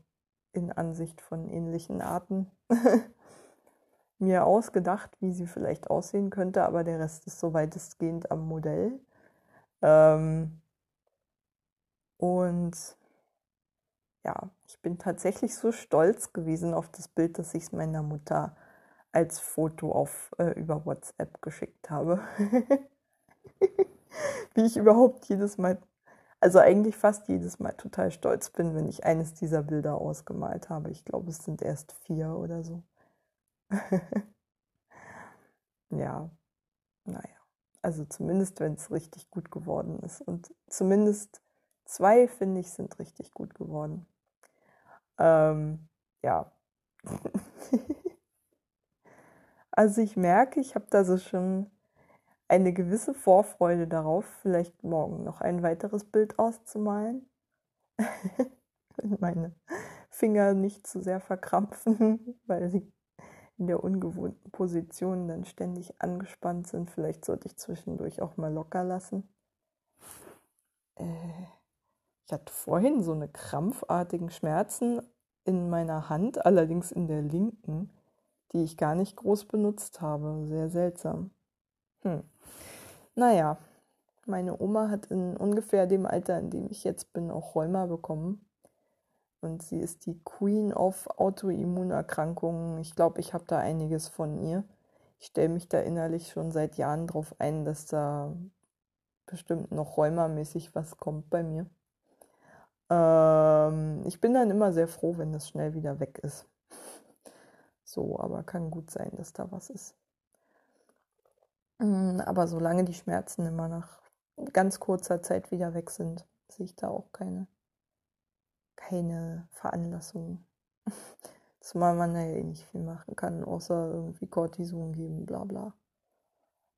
in Ansicht von ähnlichen Arten mir ausgedacht, wie sie vielleicht aussehen könnte, aber der Rest ist so weitestgehend am Modell. Ähm und ja, ich bin tatsächlich so stolz gewesen auf das Bild, dass ich es meiner Mutter als Foto auf, äh, über WhatsApp geschickt habe. Wie ich überhaupt jedes Mal, also eigentlich fast jedes Mal total stolz bin, wenn ich eines dieser Bilder ausgemalt habe. Ich glaube, es sind erst vier oder so. ja, naja. Also zumindest, wenn es richtig gut geworden ist. Und zumindest zwei, finde ich, sind richtig gut geworden. Ähm, ja. also ich merke, ich habe da so schon eine gewisse Vorfreude darauf, vielleicht morgen noch ein weiteres Bild auszumalen. Wenn meine Finger nicht zu sehr verkrampfen, weil sie in der ungewohnten Position dann ständig angespannt sind. Vielleicht sollte ich zwischendurch auch mal locker lassen. Äh ich hatte vorhin so eine krampfartigen Schmerzen in meiner Hand, allerdings in der linken, die ich gar nicht groß benutzt habe. Sehr seltsam. Hm. Naja, meine Oma hat in ungefähr dem Alter, in dem ich jetzt bin, auch Rheuma bekommen. Und sie ist die Queen of Autoimmunerkrankungen. Ich glaube, ich habe da einiges von ihr. Ich stelle mich da innerlich schon seit Jahren drauf ein, dass da bestimmt noch rheumamäßig was kommt bei mir. Ähm, ich bin dann immer sehr froh, wenn das schnell wieder weg ist. So, aber kann gut sein, dass da was ist. Mm, aber solange die Schmerzen immer nach ganz kurzer Zeit wieder weg sind, sehe ich da auch keine, keine Veranlassung. Zumal man da ja eh nicht viel machen kann, außer irgendwie Cortison geben, bla bla.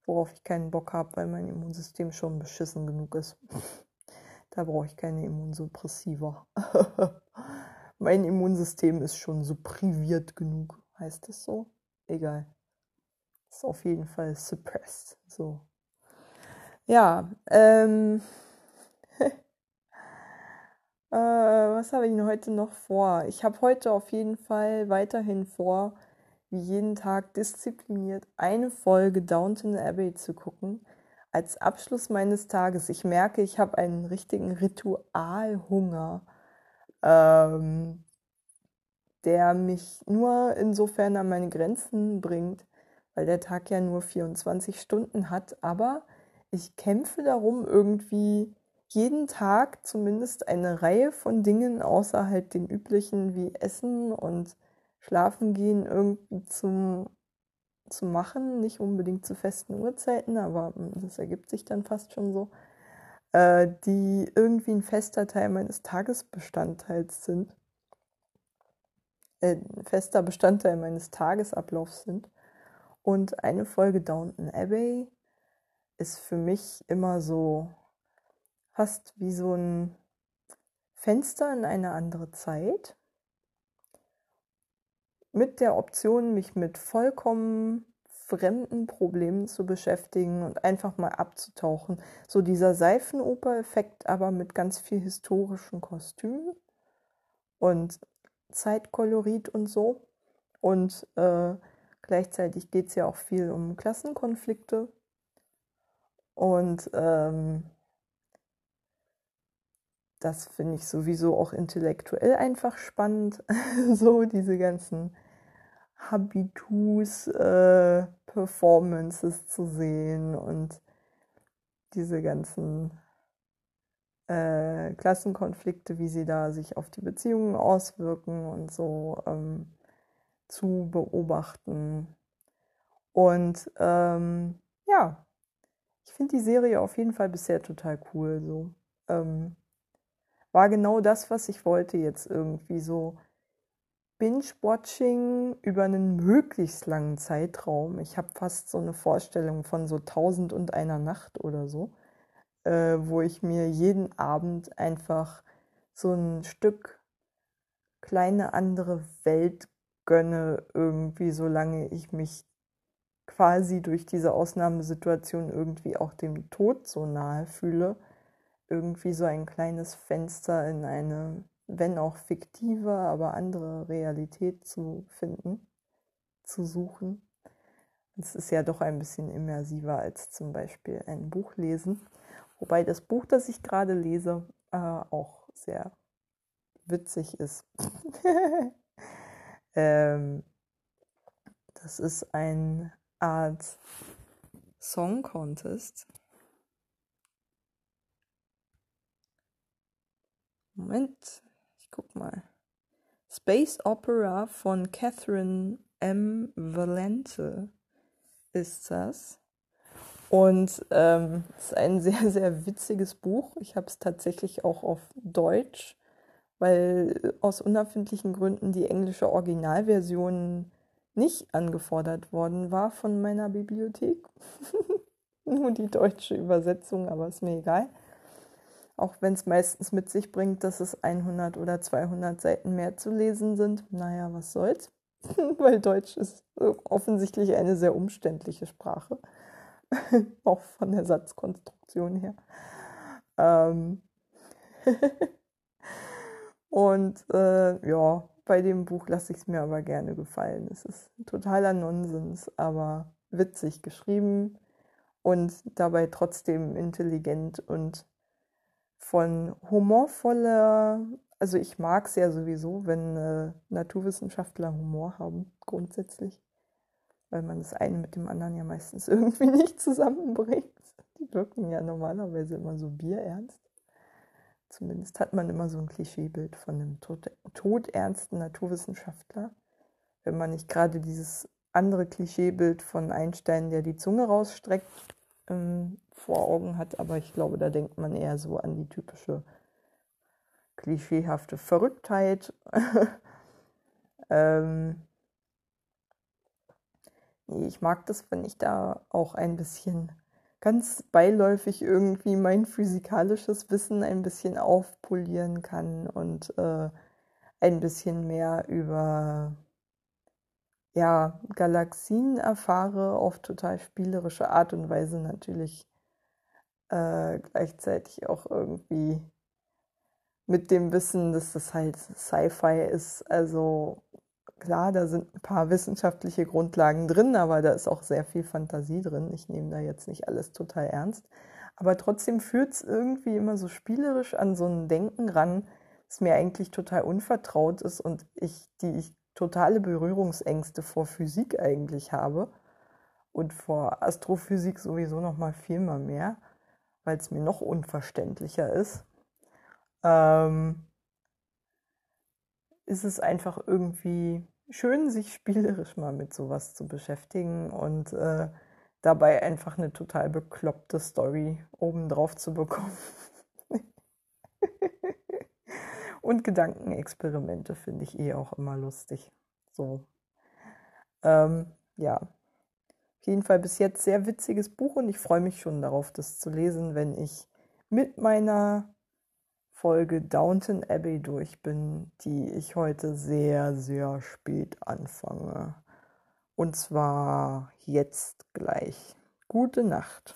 Worauf ich keinen Bock habe, weil mein Immunsystem schon beschissen genug ist. Da brauche ich keine Immunsuppressiva. mein Immunsystem ist schon suppriviert genug. Heißt das so? Egal. Ist auf jeden Fall suppressed. So. Ja, ähm. äh, was habe ich denn heute noch vor? Ich habe heute auf jeden Fall weiterhin vor, wie jeden Tag diszipliniert eine Folge Downton Abbey zu gucken als Abschluss meines Tages, ich merke, ich habe einen richtigen Ritualhunger, ähm, der mich nur insofern an meine Grenzen bringt, weil der Tag ja nur 24 Stunden hat. Aber ich kämpfe darum, irgendwie jeden Tag zumindest eine Reihe von Dingen außer halt den üblichen wie Essen und Schlafen gehen irgendwie zum zu machen, nicht unbedingt zu festen Uhrzeiten, aber hm, das ergibt sich dann fast schon so, äh, die irgendwie ein fester Teil meines Tagesbestandteils sind, äh, fester Bestandteil meines Tagesablaufs sind. Und eine Folge Downton Abbey ist für mich immer so fast wie so ein Fenster in eine andere Zeit. Mit der Option, mich mit vollkommen fremden Problemen zu beschäftigen und einfach mal abzutauchen. So dieser Seifenoper-Effekt, aber mit ganz viel historischen Kostümen und Zeitkolorit und so. Und äh, gleichzeitig geht es ja auch viel um Klassenkonflikte. Und ähm, das finde ich sowieso auch intellektuell einfach spannend. so diese ganzen Habitus, äh, Performances zu sehen und diese ganzen äh, Klassenkonflikte, wie sie da sich auf die Beziehungen auswirken und so ähm, zu beobachten. Und ähm, ja, ich finde die Serie auf jeden Fall bisher total cool. So ähm, war genau das, was ich wollte jetzt irgendwie so Binge-Watching über einen möglichst langen Zeitraum. Ich habe fast so eine Vorstellung von so tausend und einer Nacht oder so, äh, wo ich mir jeden Abend einfach so ein Stück kleine andere Welt gönne, irgendwie, solange ich mich quasi durch diese Ausnahmesituation irgendwie auch dem Tod so nahe fühle. Irgendwie so ein kleines Fenster in eine wenn auch fiktive, aber andere Realität zu finden, zu suchen. Es ist ja doch ein bisschen immersiver als zum Beispiel ein Buch lesen. Wobei das Buch, das ich gerade lese, äh, auch sehr witzig ist. ähm, das ist eine Art Song Contest. Moment, guck mal. Space Opera von Catherine M. Valente ist das. Und ähm, es ist ein sehr, sehr witziges Buch. Ich habe es tatsächlich auch auf Deutsch, weil aus unerfindlichen Gründen die englische Originalversion nicht angefordert worden war von meiner Bibliothek. Nur die deutsche Übersetzung, aber ist mir egal. Auch wenn es meistens mit sich bringt, dass es 100 oder 200 Seiten mehr zu lesen sind. Naja, was soll's. Weil Deutsch ist offensichtlich eine sehr umständliche Sprache. Auch von der Satzkonstruktion her. Ähm Und äh, ja, bei dem Buch lasse ich es mir aber gerne gefallen. Es ist totaler Nonsens, aber witzig geschrieben und dabei trotzdem intelligent und von humorvoller, also ich mag es ja sowieso, wenn äh, Naturwissenschaftler Humor haben, grundsätzlich, weil man das eine mit dem anderen ja meistens irgendwie nicht zusammenbringt. Die wirken ja normalerweise immer so bierernst. Zumindest hat man immer so ein Klischeebild von einem tot, todernsten Naturwissenschaftler. Wenn man nicht gerade dieses andere Klischeebild von Einstein, der die Zunge rausstreckt, ähm, vor Augen hat, aber ich glaube, da denkt man eher so an die typische klischeehafte Verrücktheit. ähm, ich mag das, wenn ich da auch ein bisschen ganz beiläufig irgendwie mein physikalisches Wissen ein bisschen aufpolieren kann und äh, ein bisschen mehr über ja, Galaxien erfahre, auf total spielerische Art und Weise natürlich äh, gleichzeitig auch irgendwie mit dem Wissen, dass das halt Sci-Fi ist. Also klar, da sind ein paar wissenschaftliche Grundlagen drin, aber da ist auch sehr viel Fantasie drin. Ich nehme da jetzt nicht alles total ernst. Aber trotzdem führt es irgendwie immer so spielerisch an so ein Denken ran, das mir eigentlich total unvertraut ist und ich, die ich totale Berührungsängste vor Physik eigentlich habe und vor Astrophysik sowieso noch mal viel mal mehr weil es mir noch unverständlicher ist, ähm, ist es einfach irgendwie schön, sich spielerisch mal mit sowas zu beschäftigen und äh, dabei einfach eine total bekloppte Story obendrauf zu bekommen. und Gedankenexperimente finde ich eh auch immer lustig. So. Ähm, ja, jeden Fall bis jetzt sehr witziges Buch und ich freue mich schon darauf, das zu lesen, wenn ich mit meiner Folge Downton Abbey durch bin, die ich heute sehr, sehr spät anfange. Und zwar jetzt gleich. Gute Nacht.